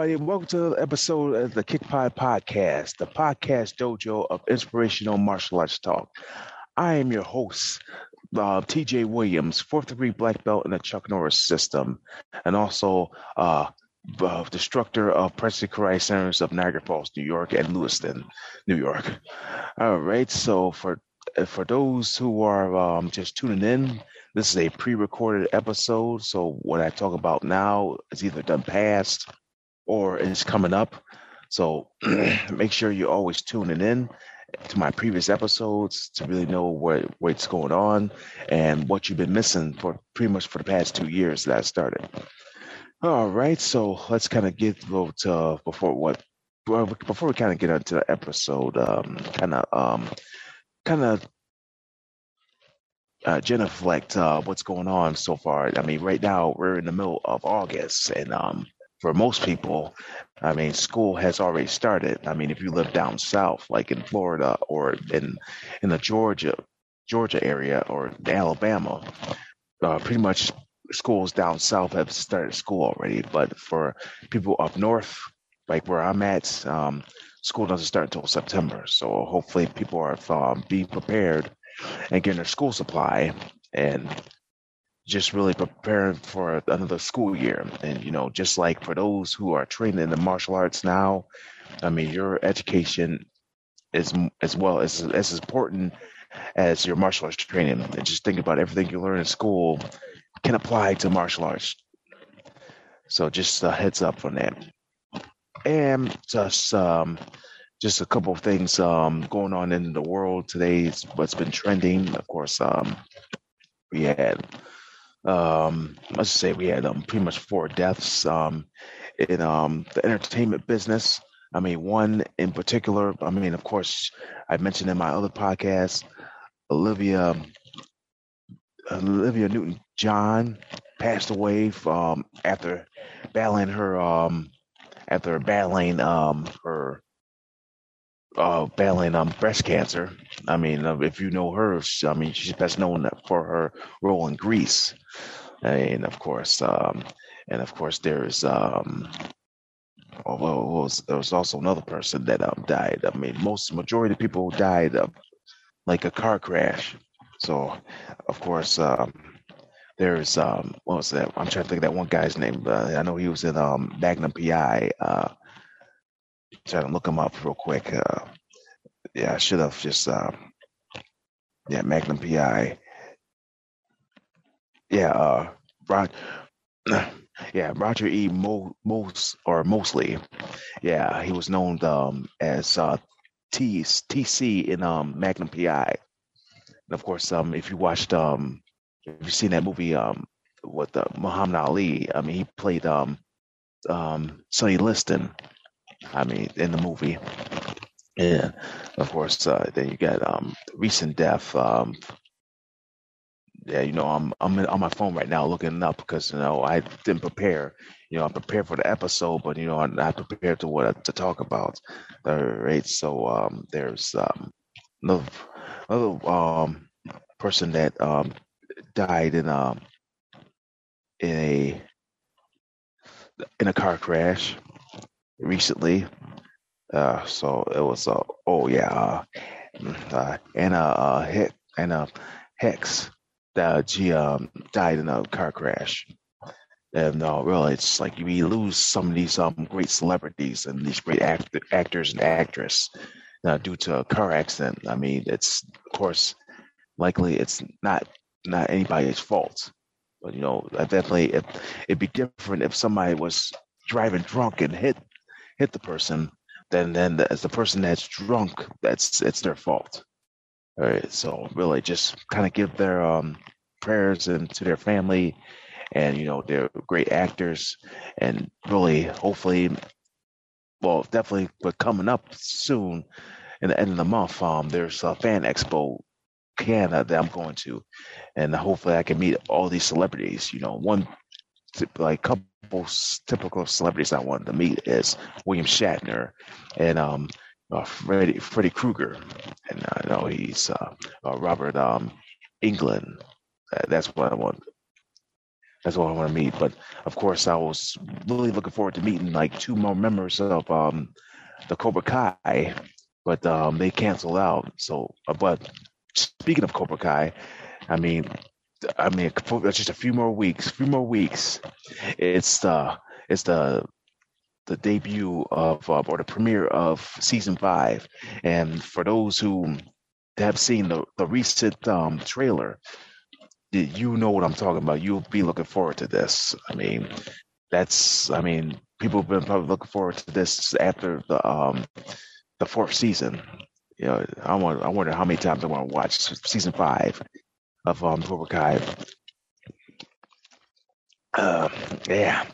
Everybody, welcome to episode of the Kick Pod Podcast, the podcast dojo of inspirational martial arts talk. I am your host, uh, TJ Williams, fourth degree black belt in the Chuck Norris system, and also uh, uh, destructor of Presley Karate Centers of Niagara Falls, New York, and Lewiston, New York. All right, so for for those who are um, just tuning in, this is a pre-recorded episode. So what I talk about now is either done past or it's coming up. So make sure you're always tuning in to my previous episodes to really know what what's going on and what you've been missing for pretty much for the past two years that I started. All right, so let's kind of get to before what before we kind of get into the episode, um, kind of um, kind of uh, genuflect uh, what's going on so far. I mean, right now we're in the middle of August, and um, for most people, I mean, school has already started. I mean, if you live down south, like in Florida or in in the Georgia Georgia area or Alabama, uh, pretty much schools down south have started school already. But for people up north, like where I'm at, um, school doesn't start until September. So hopefully, people are um, being prepared and getting their school supply and just really preparing for another school year. And, you know, just like for those who are trained in the martial arts now, I mean, your education is as well as as important as your martial arts training. And just think about everything you learn in school can apply to martial arts. So just a heads up on that. And just um, just a couple of things um, going on in the world today. What's been trending, of course. Um, we had um, let's say we had um, pretty much four deaths um, in um, the entertainment business. I mean, one in particular. I mean, of course, I mentioned in my other podcast, Olivia Olivia Newton John passed away from after battling her um, after battling um, her uh, battling um, breast cancer. I mean, uh, if you know her, I mean, she's best known for her role in Grease, and of course, um, and of course, there's um, although was, there was also another person that um died. I mean, most majority of people died of like a car crash. So, of course, um, there's um, what was that? I'm trying to think of that one guy's name. Uh, I know he was in um Magnum PI. Uh, trying to look him up real quick. Uh, yeah, I should have just uh, yeah, Magnum PI. Yeah, uh, Rod, yeah, Roger E. Mo, Mos or Mosley, Yeah, he was known um, as uh, T, TC in um, Magnum PI. And of course, um, if you watched, um, if you've seen that movie, um, with uh, Muhammad Ali, I mean, he played um, um, Sonny Liston. I mean, in the movie. And of course, uh, then you got um, recent death. Um, yeah, you know, I'm I'm in, on my phone right now looking up because you know I didn't prepare. You know, I prepared for the episode, but you know, I'm not prepared to what to talk about. All right, so um, there's um, another another um, person that um, died in um in a in a car crash recently. Uh, so it was uh, oh yeah, uh, uh, Anna uh, Hex, Anna Hex that she um, died in a car crash. And uh, really, it's like we lose some of these um, great celebrities and these great act- actors and actresses uh, due to a car accident. I mean, it's of course likely it's not not anybody's fault, but you know, definitely it, it'd be different if somebody was driving drunk and hit hit the person, then then as the person that's drunk, that's it's their fault. All right, so really just kind of give their um, prayers and to their family, and you know they're great actors, and really hopefully, well, definitely, but coming up soon, in the end of the month, um, there's a fan expo Canada that I'm going to, and hopefully I can meet all these celebrities. You know, one like couple typical celebrities I wanted to meet is William Shatner and um uh, Freddy Freddy Krueger, and I know he's uh, uh, Robert um Englund. that's what I want. That's what I want to meet. But of course, I was really looking forward to meeting like two more members of um the Cobra Kai, but um they canceled out. So, uh, but speaking of Cobra Kai, I mean, I mean, just a few more weeks, a few more weeks. It's the it's the the debut of uh, or the premiere of season five, and for those who have seen the the recent um, trailer, you know what I'm talking about. You'll be looking forward to this. I mean, that's I mean, people have been probably looking forward to this after the um the fourth season. You know, I want I wonder how many times I want to watch season five of um Kai. Uh, yeah,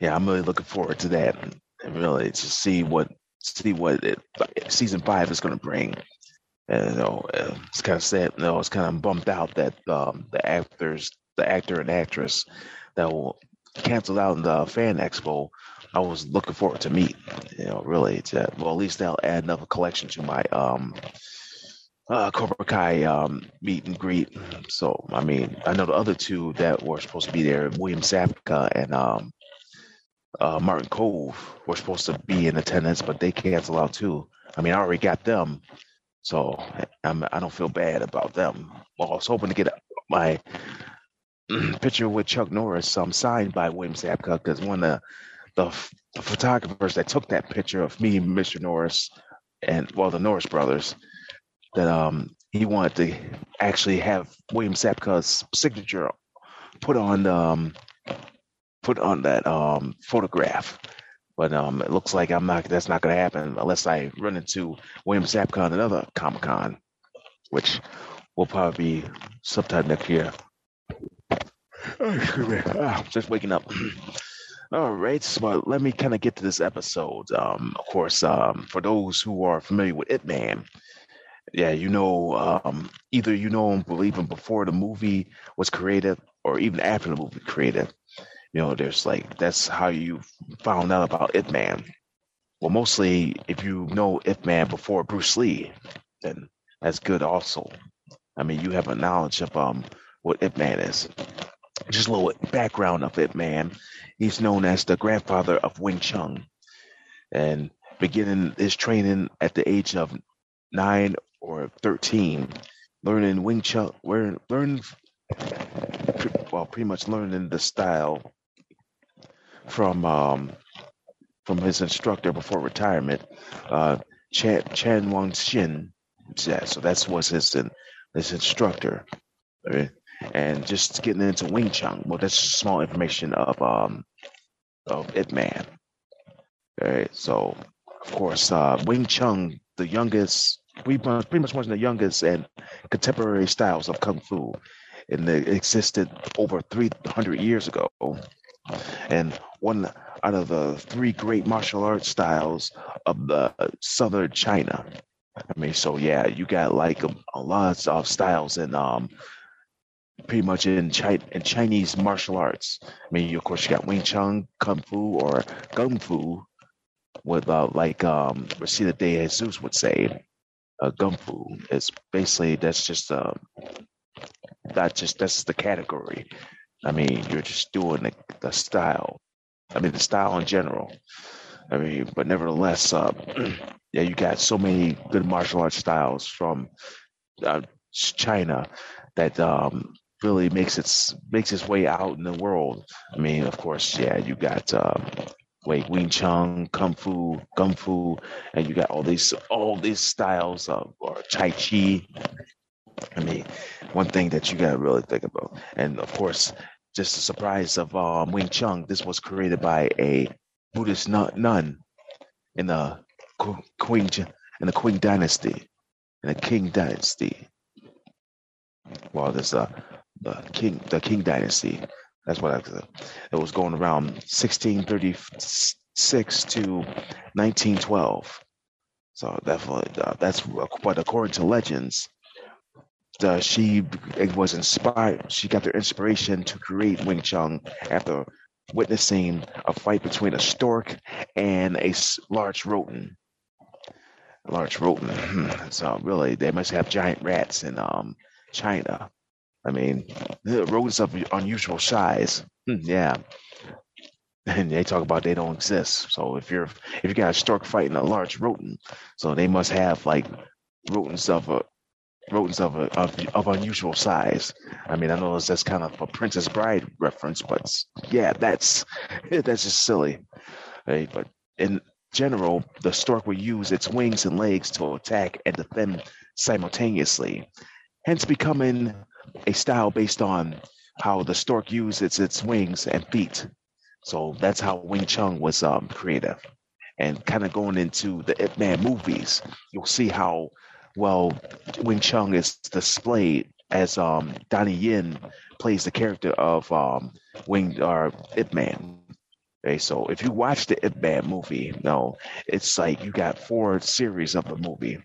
yeah, I'm really looking forward to that, and really to see what see what it, season five is going to bring. And you know, it's kind of sad. You know, it's kind of bumped out that um, the actors, the actor and actress that will canceled out in the fan expo I was looking forward to meet. You know, really, to, well, at least they'll add another collection to my um, uh, Cobra Kai um, meet and greet. So, I mean, I know the other two that were supposed to be there, William Zabka and um, uh, Martin Kove, were supposed to be in attendance, but they canceled out too. I mean, I already got them, so I'm, I don't feel bad about them. Well, I was hoping to get my picture with Chuck Norris um, signed by William Zabka because one of the the, the photographers that took that picture of me, Mr. Norris, and well, the Norris brothers, that um he wanted to actually have William Zabka's signature put on um put on that um photograph. But um it looks like I'm not that's not gonna happen unless I run into William Zabka at another Comic Con, which will probably be sometime next year. Oh, excuse me. Ah, just waking up. All right, so let me kind of get to this episode. Um, of course, um, for those who are familiar with Ip Man, yeah, you know, um, either you know him, him before the movie was created, or even after the movie created. You know, there's like that's how you found out about Ip Man. Well, mostly if you know Ip Man before Bruce Lee, then that's good also. I mean, you have a knowledge of um what Ip Man is. Just a little background of Ip Man. He's known as the grandfather of Wing Chun and beginning his training at the age of nine or 13, learning Wing Chun, learn, learn well, pretty much learning the style from um, from his instructor before retirement, uh, Chan, Chan Wang Xin. Yeah, so that's was his his instructor. Right? and just getting into Wing Chun. Well, that's small information of um of Ip Man. All right, so of course, uh, Wing Chun, the youngest, we pretty much one of the youngest and contemporary styles of kung fu, and it existed over 300 years ago, and one out of the three great martial arts styles of the southern China. I mean, so yeah, you got like a, a lot of styles and um pretty much in, Chi- in Chinese martial arts. I mean, of course, you got Wing Chun, Kung Fu, or Gung Fu, with uh, like um, Rosita de Jesus would say, uh, Gung Fu. It's basically that's just uh, that just that's the category. I mean, you're just doing the, the style. I mean, the style in general. I mean, but nevertheless, uh, yeah, you got so many good martial arts styles from uh, China that um, really makes its makes its way out in the world. I mean, of course, yeah, you got um, like Wing Chun, Kung Fu, Kung Fu, and you got all these all these styles of or Tai Chi. I mean, one thing that you got to really think about, and of course, just the surprise of um, Wing Chun. This was created by a Buddhist nun in the Qing in the Qing Dynasty. in the Qing Dynasty. Well, there's a the King the Qing Dynasty. That's what I. It was going around 1636 to 1912. So definitely, uh, that's but according to legends, uh, she was inspired. She got their inspiration to create Wing Chun after witnessing a fight between a stork and a large rodent. Large rodent. Hmm. So really, they must have giant rats in um, China. I mean, the rodents of unusual size. Hmm, yeah. And they talk about they don't exist. So if you're if you got a stork fighting a large rodent, so they must have like rodents of a rodents of, a, of of unusual size. I mean, I know that's kind of a Princess Bride reference, but yeah, that's that's just silly. But in general, the stork will use its wings and legs to attack and defend simultaneously, hence becoming a style based on how the stork uses its, wings and feet. So that's how Wing Chun was um. And kind of going into the Ip Man movies, you'll see how well Wing Chun is displayed as um, Donnie Yen plays the character of um, Wing or Ip Man. Okay, so if you watch the Ip Man movie, no, it's like you got four series of the movie.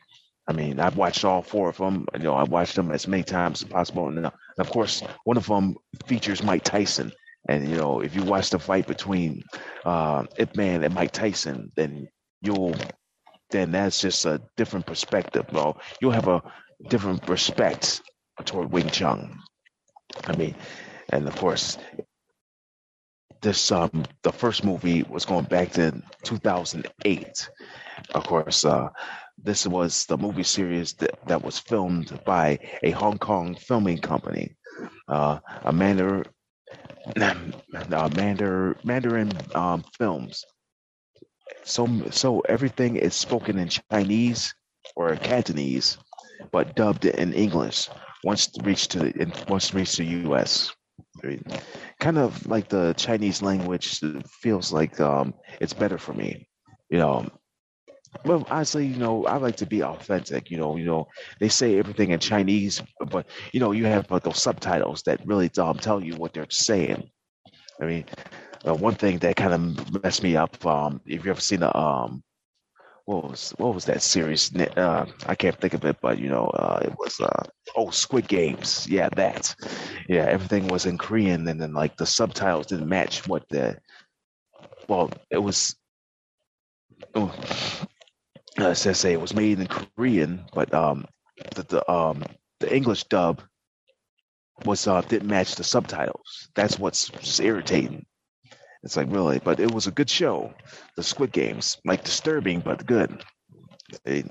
I mean, I've watched all four of them. You know, I've watched them as many times as possible. And, uh, of course, one of them features Mike Tyson. And you know, if you watch the fight between uh, Ip Man and Mike Tyson, then you'll then that's just a different perspective. Well, you'll have a different respect toward Wing Chun. I mean, and of course, this um the first movie was going back to 2008. Of course, uh, this was the movie series that, that was filmed by a Hong Kong filming company, uh, Amanda, uh, Mandarin, Mandarin um, Films. So, so everything is spoken in Chinese or Cantonese, but dubbed in English once reached to the once reached the U.S. Kind of like the Chinese language feels like um, it's better for me. You know, well, honestly, you know, I like to be authentic. You know, you know, they say everything in Chinese, but you know, you have those subtitles that really um, tell you what they're saying. I mean, uh, one thing that kind of messed me up. Um, if you ever seen the um, what was what was that series? Uh, I can't think of it, but you know, uh, it was uh, oh, Squid Games. Yeah, that. Yeah, everything was in Korean, and then like the subtitles didn't match what the. Well, it was. Oh, uh, say it was made in Korean, but um, the, the um the English dub was uh didn't match the subtitles. That's what's irritating. It's like really, but it was a good show. The Squid Games, like disturbing but good. All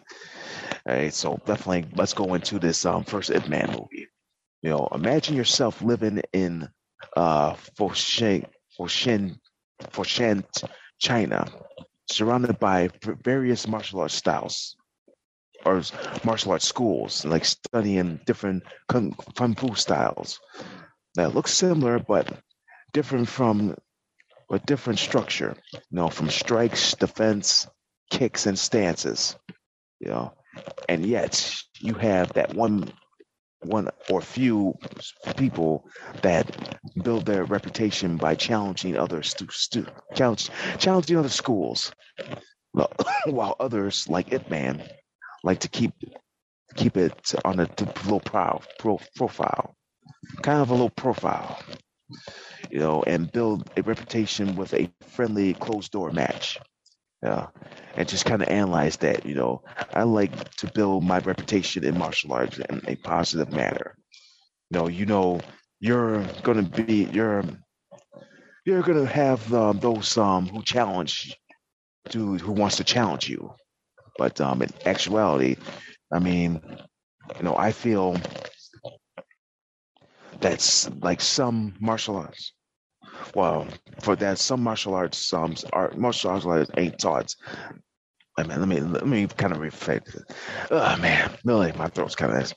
right, so definitely let's go into this um first Ip Man movie. You know, imagine yourself living in uh Foshan, Foshan, Foshan, China surrounded by various martial arts styles or martial arts schools, like studying different kung, kung fu styles that look similar but different from a different structure. You know, from strikes, defense, kicks, and stances. You know, and yet you have that one one or few people that build their reputation by challenging other stu- stu- challenge, challenging other schools, while others like Ip Man like to keep keep it on a low pro, pro, profile, kind of a low profile, you know, and build a reputation with a friendly closed door match. Yeah, and just kind of analyze that. You know, I like to build my reputation in martial arts in a positive manner. You know, you know, you're gonna be you're you're gonna have um, those um, who challenge, dude, who wants to challenge you. But um, in actuality, I mean, you know, I feel that's like some martial arts well, for that, some martial arts, some art, martial arts ain't taught. I mean, let me let me kind of reflect. Oh man, really, my throat's kind of.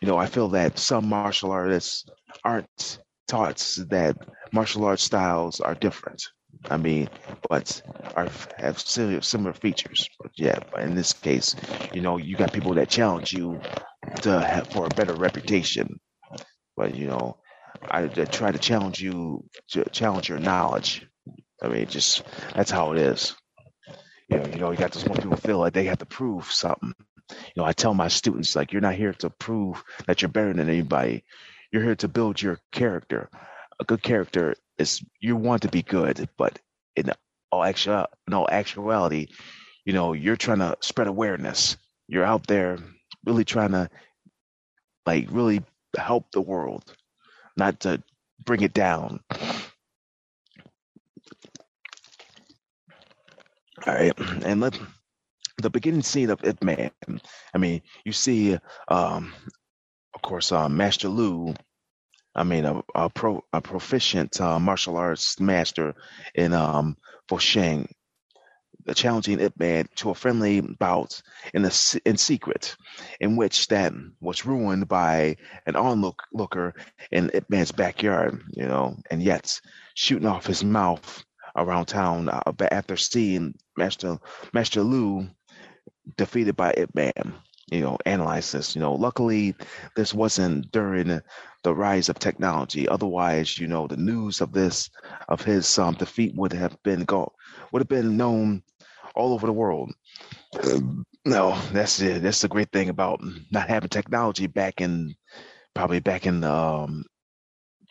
You know, I feel that some martial artists aren't taught that martial arts styles are different. I mean, but are have similar similar features. But yeah, but in this case, you know, you got people that challenge you to have for a better reputation. But you know, I, I try to challenge you to challenge your knowledge. I mean, just that's how it is. You know, you know, you got this one people feel like they have to prove something. You know, I tell my students like, you're not here to prove that you're better than anybody. You're here to build your character. A good character is you want to be good, but in all actual in all actuality, you know, you're trying to spread awareness. You're out there really trying to like really help the world, not to bring it down. All right, and let the beginning scene of Ip Man. I mean, you see, um, of course, uh, Master Lu. I mean, a, a pro, a proficient uh, martial arts master in um, Foshan, challenging Ip Man to a friendly bout in a, in secret, in which that was ruined by an onlooker in Ip Man's backyard. You know, and yet shooting off his mouth around town uh, after seeing Master Master Lu defeated by Ip Man. You know, analyze this. You know, luckily this wasn't during the rise of technology. Otherwise, you know, the news of this of his um, defeat would have been go would have been known all over the world. no, that's it. That's the great thing about not having technology back in probably back in the um,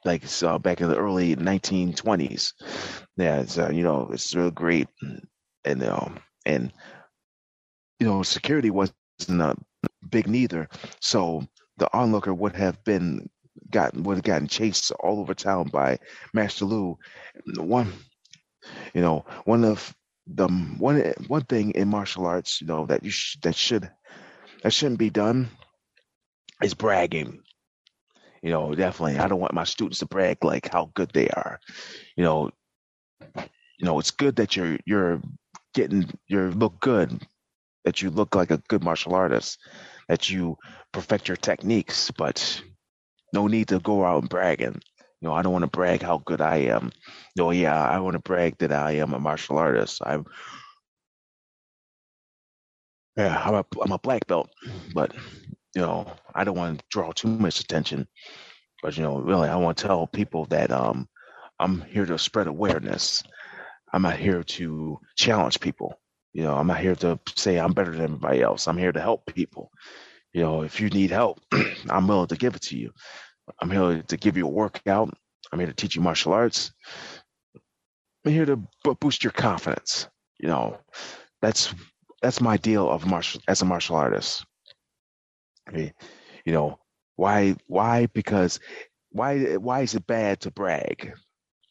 like uh, back in the early 1920s. Yeah, it's uh, you know it's real great, and um, and you know security wasn't a big neither, so the onlooker would have been gotten would have gotten chased all over town by Master Lu. One, you know, one of the one one thing in martial arts, you know, that you sh- that should that shouldn't be done is bragging. You know, definitely. I don't want my students to brag like how good they are. You know, you know, it's good that you're you're getting you look good, that you look like a good martial artist, that you perfect your techniques, but no need to go out and bragging. Know, I don't want to brag how good I am. No, yeah, I want to brag that I am a martial artist. I'm yeah, I'm a I'm a black belt, but you know, I don't want to draw too much attention, but you know, really, I want to tell people that um, I'm here to spread awareness. I'm not here to challenge people. You know, I'm not here to say I'm better than everybody else. I'm here to help people. You know, if you need help, I'm willing to give it to you. I'm here to give you a workout. I'm here to teach you martial arts. I'm here to boost your confidence. You know, that's that's my deal of martial as a martial artist. I mean, You know, why why because why why is it bad to brag?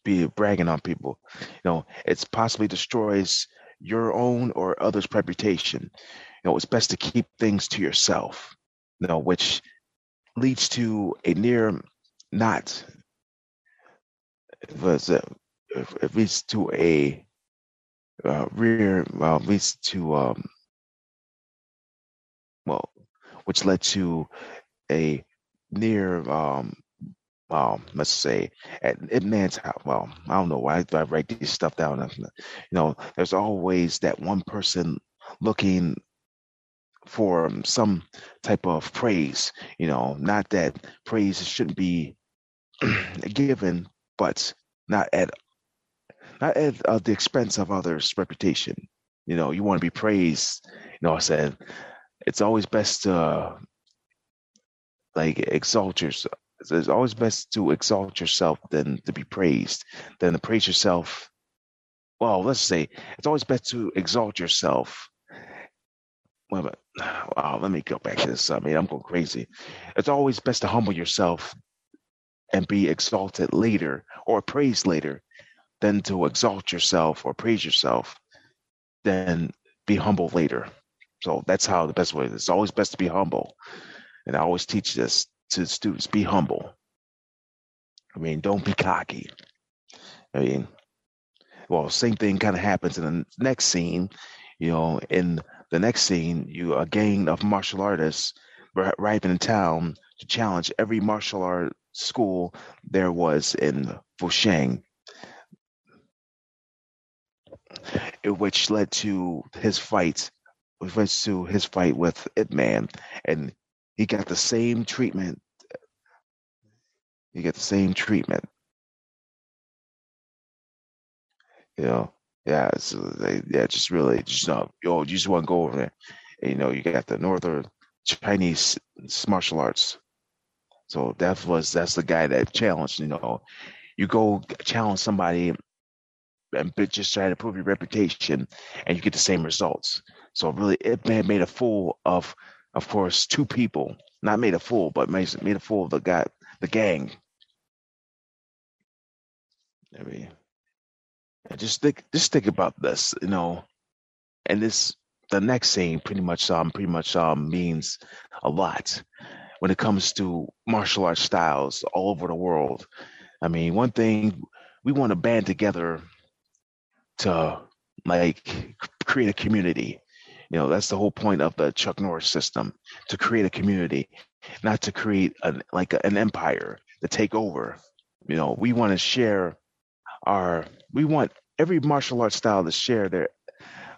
Be bragging on people. You know, it's possibly destroys your own or others' reputation. You know, it's best to keep things to yourself. You know, which leads to a near not was it, it leads to a uh, rear well leads to um well which led to a near um um let's say Ip Man's house well i don't know why i write this stuff down. You know there's always that one person looking for some type of praise you know not that praise shouldn't be given but not at not at uh, the expense of others reputation you know you want to be praised you know i said it's always best to uh, like exalt yourself. It's always best to exalt yourself than to be praised, than to praise yourself. Well, let's say it's always best to exalt yourself. Well, wow, let me go back to this. I mean, I'm going crazy. It's always best to humble yourself and be exalted later or praised later than to exalt yourself or praise yourself, then be humble later. So that's how the best way. It's always best to be humble, and I always teach this to students: be humble. I mean, don't be cocky. I mean, well, same thing kind of happens in the next scene. You know, in the next scene, you a gang of martial artists arriving in town to challenge every martial art school there was in Foshan. which led to his fight, which led to his fight with Ip Man, and he got the same treatment. He got the same treatment. You know, yeah, so they, yeah, just really, just uh, yo, you just want to go over there. And, you know, you got the northern Chinese martial arts. So that was that's the guy that challenged. You know, you go challenge somebody and just try to prove your reputation, and you get the same results. So really, it made a fool of, of course, two people. Not made a fool, but made made a fool of the guy, the gang. I mean, just think, just think about this, you know, and this the next scene pretty much um pretty much um means a lot when it comes to martial arts styles all over the world. I mean, one thing we want to band together to like create a community. You know, that's the whole point of the Chuck Norris system to create a community, not to create an, like an empire to take over. You know, we want to share our, we want every martial arts style to share their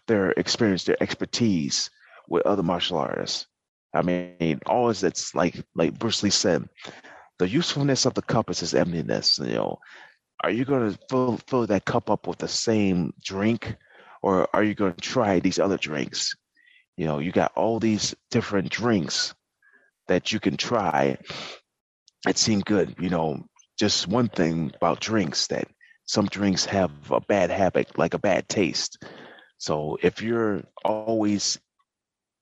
their experience, their expertise with other martial artists. I mean, always it's like like Bruce Lee said, the usefulness of the cup is its emptiness. You know, are you going to fill fill that cup up with the same drink, or are you going to try these other drinks? You know, you got all these different drinks that you can try It seemed good. You know, just one thing about drinks that some drinks have a bad habit, like a bad taste. So if you're always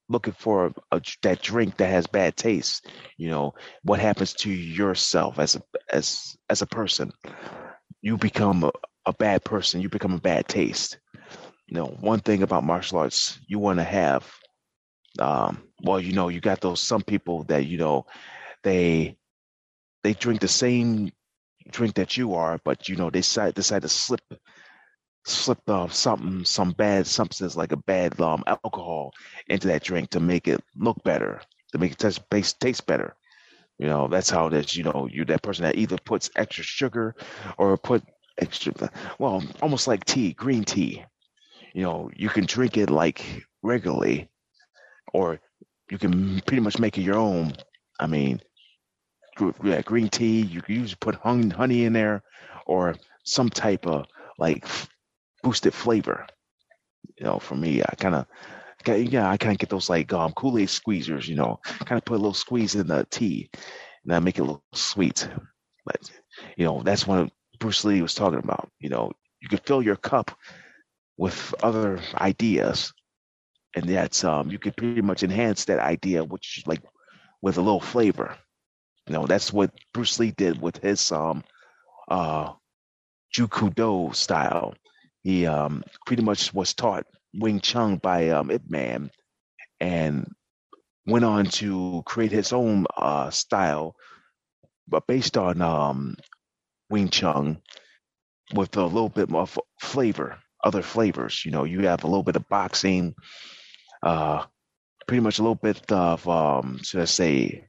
looking for a, a, that drink that has bad taste, you know what happens to yourself as a as as a person you become a, a bad person, you become a bad taste. You know, one thing about martial arts you want to have, um, well, you know, you got those some people that you know, they they drink the same drink that you are, but you know, they decide decide to slip slip uh, something, some bad substance like a bad um, alcohol into that drink to make it look better, to make it taste, taste better. You know, that's how is. You know, you that person that either puts extra sugar or put extra, well, almost like tea, green tea. You know, you can drink it like regularly, or you can pretty much make it your own. I mean, yeah, green tea. You can usually put honey in there, or some type of like boosted flavor. You know, for me, I kind of yeah, I kind of get those like um, Kool Aid squeezers, you know, kind of put a little squeeze in the tea, and I make it a little sweet. But you know, that's what Bruce Lee was talking about. You know, you could fill your cup with other ideas, and that's um, you could pretty much enhance that idea, which like with a little flavor. You know, that's what Bruce Lee did with his um, uh, Judo style. He um, pretty much was taught Wing Chun by um, Ip Man, and went on to create his own uh, style, but based on um, Wing Chun with a little bit more flavor, other flavors. You know, you have a little bit of boxing, uh, pretty much a little bit of, um, should I say,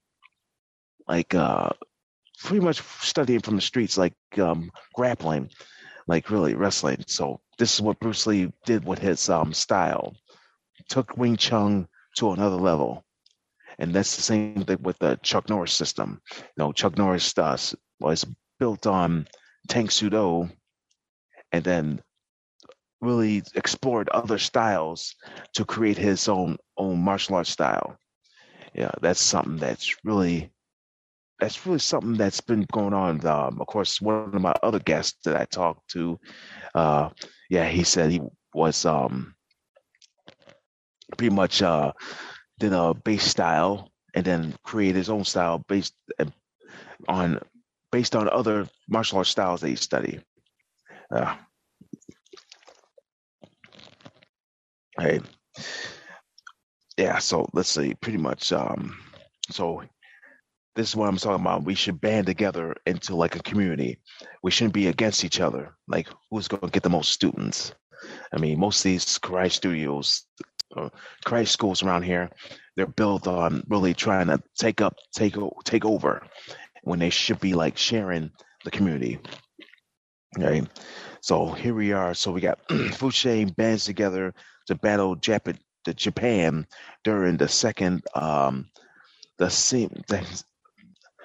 like uh, pretty much studying from the streets, like um, grappling, like really wrestling. So this is what Bruce Lee did with his um, style. Took Wing Chun to another level. And that's the same thing with the Chuck Norris system. You know, Chuck Norris uh, was built on Tang Soo Do and then really explored other styles to create his own own martial arts style. Yeah, that's something that's really that's really something that's been going on. Um, of course, one of my other guests that I talked to, uh, yeah, he said he was um, pretty much uh, did a base style and then create his own style based on based on other martial arts styles that he studied. Uh, hey, yeah. So let's see. Pretty much. Um, so this is what I'm talking about. We should band together into like a community. We shouldn't be against each other. Like who's going to get the most students? I mean, most of these karate studios, uh, karate schools around here, they're built on really trying to take up, take take over, when they should be like sharing the community. Right. So here we are. So we got Foshan bands together to battle Japan, Japan during the second um, the, the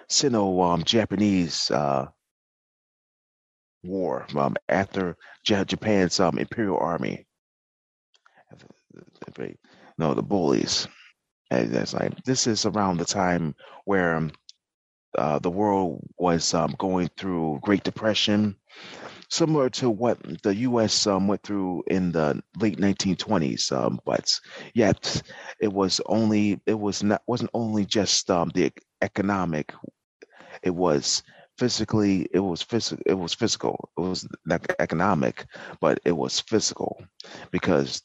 Sino um, Japanese uh, war um, after Japan's um, Imperial Army. No, the bullies. And that's like this is around the time where um, uh, the world was um, going through Great Depression, similar to what the U.S. Um, went through in the late 1920s. Um, but yet, it was only it was not wasn't only just the economic. It was physically it was physical it was physical it was not economic but it was physical because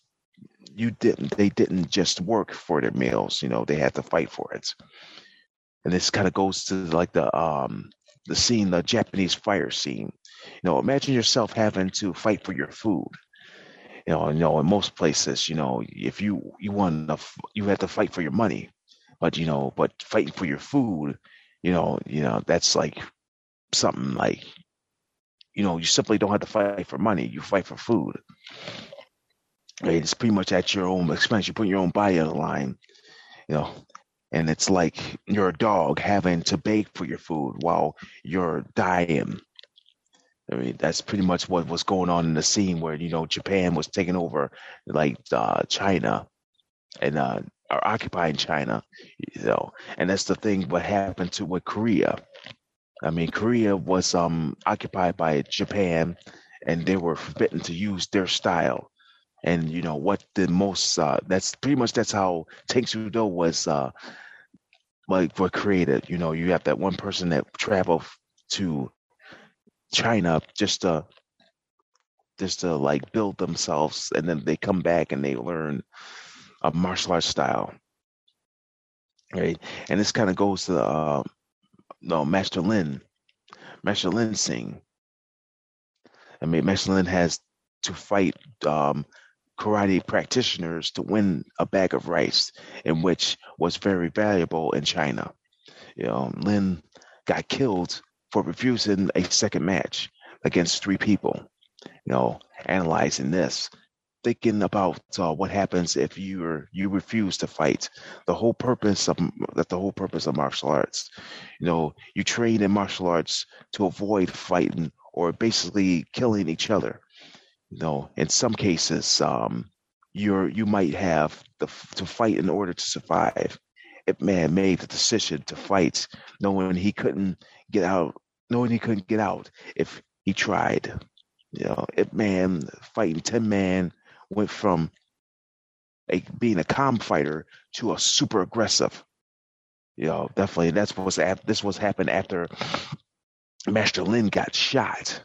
you didn't they didn't just work for their meals you know they had to fight for it and this kind of goes to like the um the scene, the Japanese fire scene. You know, imagine yourself having to fight for your food. You know, you know, in most places, you know, if you you want to, you have to fight for your money, but you know, but fighting for your food, you know, you know, that's like something like, you know, you simply don't have to fight for money. You fight for food. It's pretty much at your own expense. You put your own body on the line. You know, and it's like you're a dog having to beg for your food while you're dying. I mean, that's pretty much what was going on in the scene where you know Japan was taking over like uh, China and uh, are occupying China, you know, and that's the thing. What happened to with Korea? I mean, Korea was um, occupied by Japan, and they were forbidden to use their style and you know what the most uh, that's pretty much that's how Tang Soo Do was uh, like were created. You know, you have that one person that travel to China just to just to like build themselves, and then they come back and they learn a martial arts style, right? And this kind of goes to uh, no Master Lin, Master Lin Singh. I mean, Master Lin has to fight um, karate practitioners to win a bag of rice, in which was very valuable in China. You know, Lin got killed for refusing a second match against three people. You know, analyzing this, thinking about uh, what happens if you you refuse to fight. The whole purpose of that the whole purpose of martial arts. You know, you train in martial arts to avoid fighting or basically killing each other you know, in some cases, um, you're you might have the, to fight in order to survive. Ip Man made the decision to fight, knowing he couldn't get out, knowing he couldn't get out if he tried. You know, Ip Man fighting ten man went from a, being a calm fighter to a super aggressive. You know, definitely that's what's this was happened after Master Lin got shot.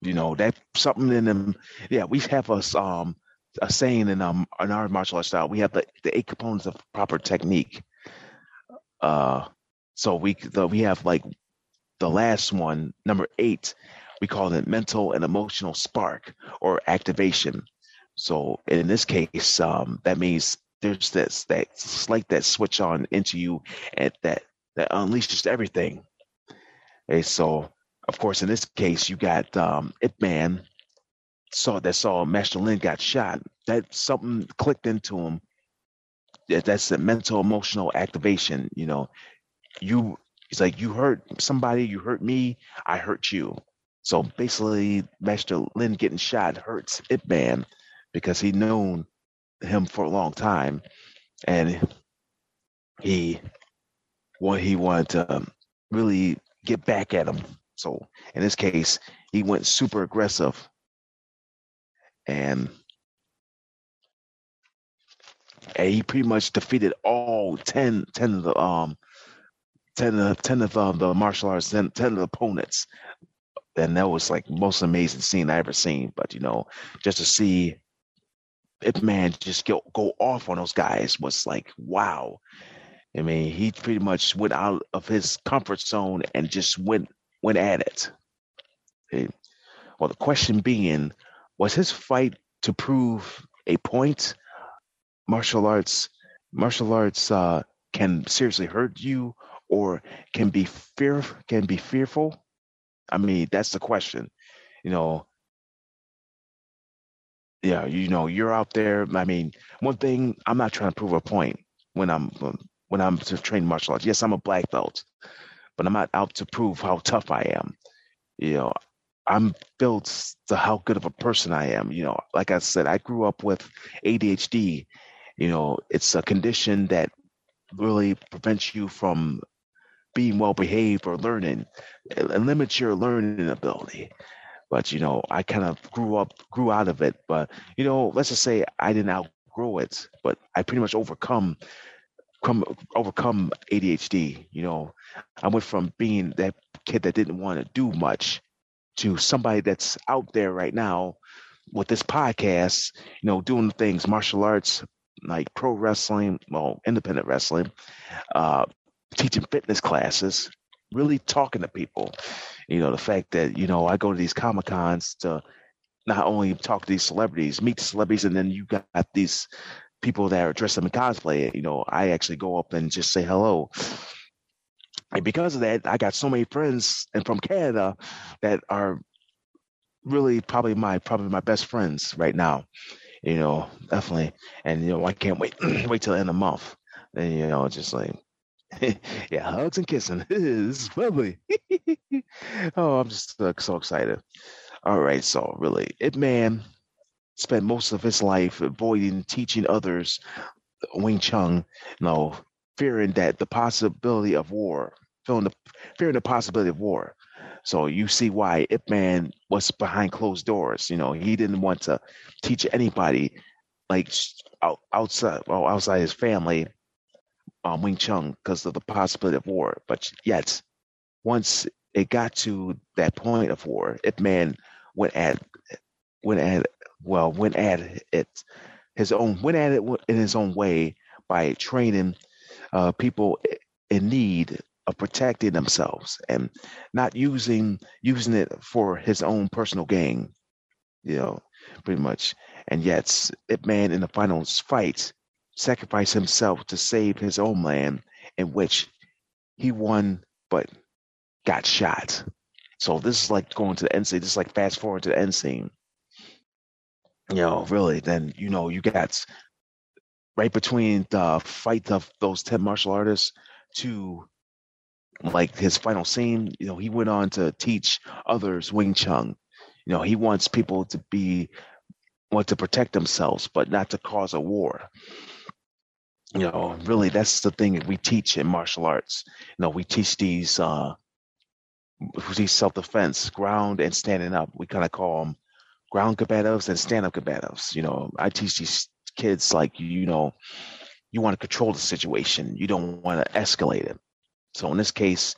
You know, that something in them. Yeah, we have us um a saying in um in our martial arts style. We have the, the eight components of proper technique. Uh, so we the, we have like the last one, number eight. We call it mental and emotional spark or activation. So in this case, um, that means there's this that slight that switch on into you and that that unleashes everything. Okay, so of course, in this case, you got um, Ip Man saw that saw Master Lin got shot. That something clicked into him. That that's the mental emotional activation. You know, you it's like you hurt somebody, you hurt me, I hurt you. So basically, Master Lin getting shot hurts Ip Man because he known him for a long time, and he what he wanted to um, really get back at him. So in this case, he went super aggressive and and he pretty much defeated all 10, 10 of the um 10 of, 10 of uh, the martial arts 10, 10 of the opponents. And that was like most amazing scene i ever seen but you know just to see Ip Man just go, go off on those guys was like wow i mean he pretty much went out of his comfort zone and just went went at it. Okay. Well, the question being, was his fight to prove a point? Martial arts, martial arts uh, can seriously hurt you, or can be fear can be fearful. I mean, that's the question. You know, yeah, you know, you're out there. I mean, one thing I'm not trying to prove a point when I'm um, when I'm training martial arts. Yes, I'm a black belt, but I'm not out to prove how tough I am. You know, I'm built to how good of a person I am. You know, like I said, I grew up with ADHD. You know, it's a condition that really prevents you from being well behaved or learning. and limits your learning ability. But you know, I kind of grew up, grew out of it. But you know, let's just say I didn't outgrow it, but I pretty much overcome, come overcome ADHD. You know, I went from being that kid that didn't want to do much to somebody that's out there right now with this podcast. You know, doing things, martial arts, like pro wrestling, well, independent wrestling, uh, teaching fitness classes, really talking to people. You know, the fact that, you know, I go to these Comic Cons to not only talk to these celebrities, meet the celebrities, and then you got these people that are dressed up in cosplay. You know, I actually go up and just say hello. And because of that, I got so many friends and from Canada that are really probably my probably my best friends right now. You know, definitely. And you know, I can't wait wait till the end of the month. And you know, just like yeah, hugs and kissing. this is lovely. oh, I'm just uh, so excited. All right, so really, Ip Man spent most of his life avoiding teaching others Wing Chun, you know, fearing that the possibility of war, feeling the fearing the possibility of war. So you see why Ip Man was behind closed doors. You know, he didn't want to teach anybody like outside, well, outside his family um, Wing Chun because of the possibility of war. But yet, once it got to that point of war, Ip Man went at went at well went at it his own went at it in his own way by training uh, people in need of protecting themselves and not using using it for his own personal gain. You know, pretty much. And yet, Ip Man in the final fight sacrificed himself to save his own land, in which he won but got shot. So this is like going to the end scene. This is like fast forward to the end scene. You know, really, then you know you got right between the fight of those ten martial artists to like his final scene. You know, he went on to teach others Wing Chun. You know, he wants people to be want to protect themselves, but not to cause a war you know, really that's the thing that we teach in martial arts. You know, we teach these uh these self defense, ground and standing up. We kind of call them ground combatives and stand up combatives. You know, I teach these kids like you know, you want to control the situation. You don't want to escalate it. So in this case,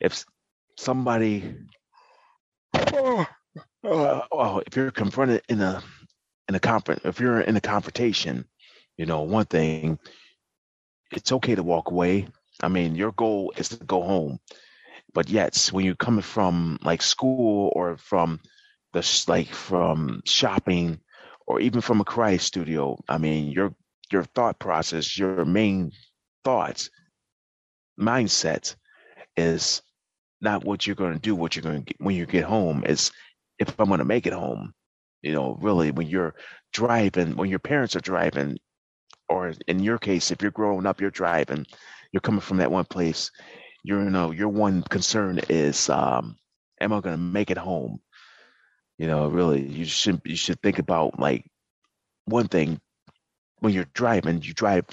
if somebody, oh, oh, if you're confronted in a in a conference, if you're in a confrontation, you know, one thing, it's okay to walk away. I mean, your goal is to go home. But yet, when you're coming from like school or from the like from shopping or even from a karate studio, I mean, your your thought process, your main thoughts, mindset is not what you're going to do. What you're going to get when you get home is if I'm going to make it home. You know, really, when you're driving, when your parents are driving, or in your case, if you're growing up, you're driving, you're coming from that one place, you know, your one concern is, um, am I going to make it home? You know, really, you should you should think about like one thing when you're driving, you drive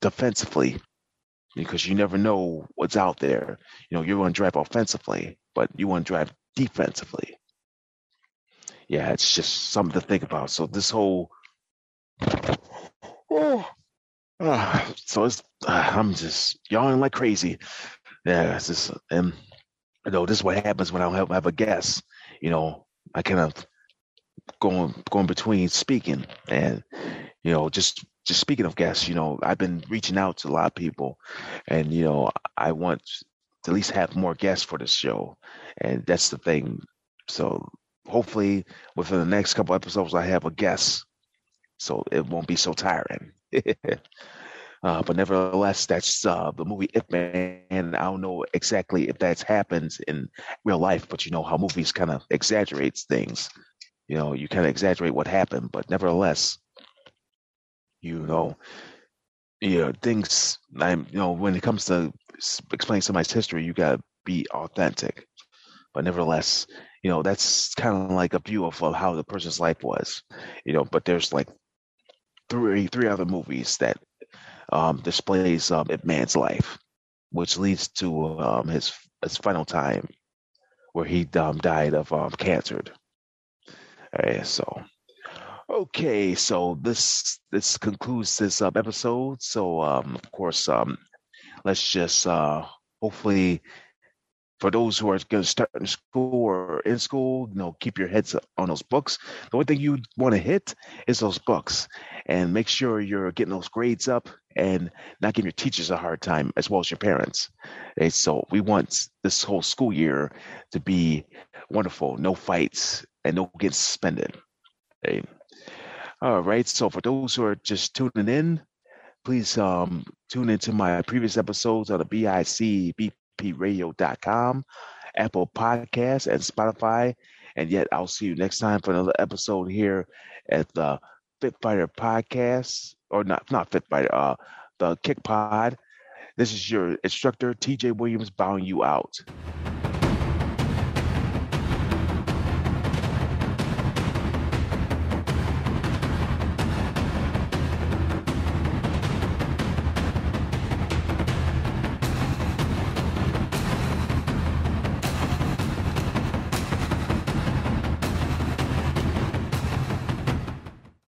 defensively because you never know what's out there. You know, you want to drive offensively, but you want to drive defensively. Yeah, it's just something to think about. So this whole Oh, uh, so it's uh, I'm just yawning like crazy. Yeah, it's just and you know this is what happens when I have, have a guest. You know, I kind of going going between speaking and you know just just speaking of guests. You know, I've been reaching out to a lot of people, and you know I want to at least have more guests for this show, and that's the thing. So hopefully within the next couple episodes I have a guest so it won't be so tiring. uh, but nevertheless, that's uh, the movie Ip Man. I don't know exactly if that's happens in real life, but you know how movies kind of exaggerates things. you know, you kind of exaggerate what happened, but nevertheless, you know, you know, things. I'm, you know, when it comes to explaining somebody's history, you gotta be authentic. But nevertheless, you know, that's kind of like a view of, of how the person's life was, you know. But there's like three three other movies that um, displays um, man's life, which leads to um, his his final time, where he um, died of um, cancer. so okay, so this this concludes this um, episode. So um, of course, um, let's just uh, hopefully for those who are going to start in school or in school, you know, keep your heads on those books. The only thing you want to hit is those books, and make sure you're getting those grades up and not giving your teachers a hard time as well as your parents. And so we want this whole school year to be wonderful, no fights and no getting suspended. Okay. All right. So for those who are just tuning in, please um, tune into my previous episodes on the BIC bpradio.com, Apple Podcasts, and Spotify. And yet, I'll see you next time for another episode here at the Fit Fighter Podcast, or not, not Fit Fighter, uh, the Kick Pod. This is your instructor, TJ Williams, bowing you out.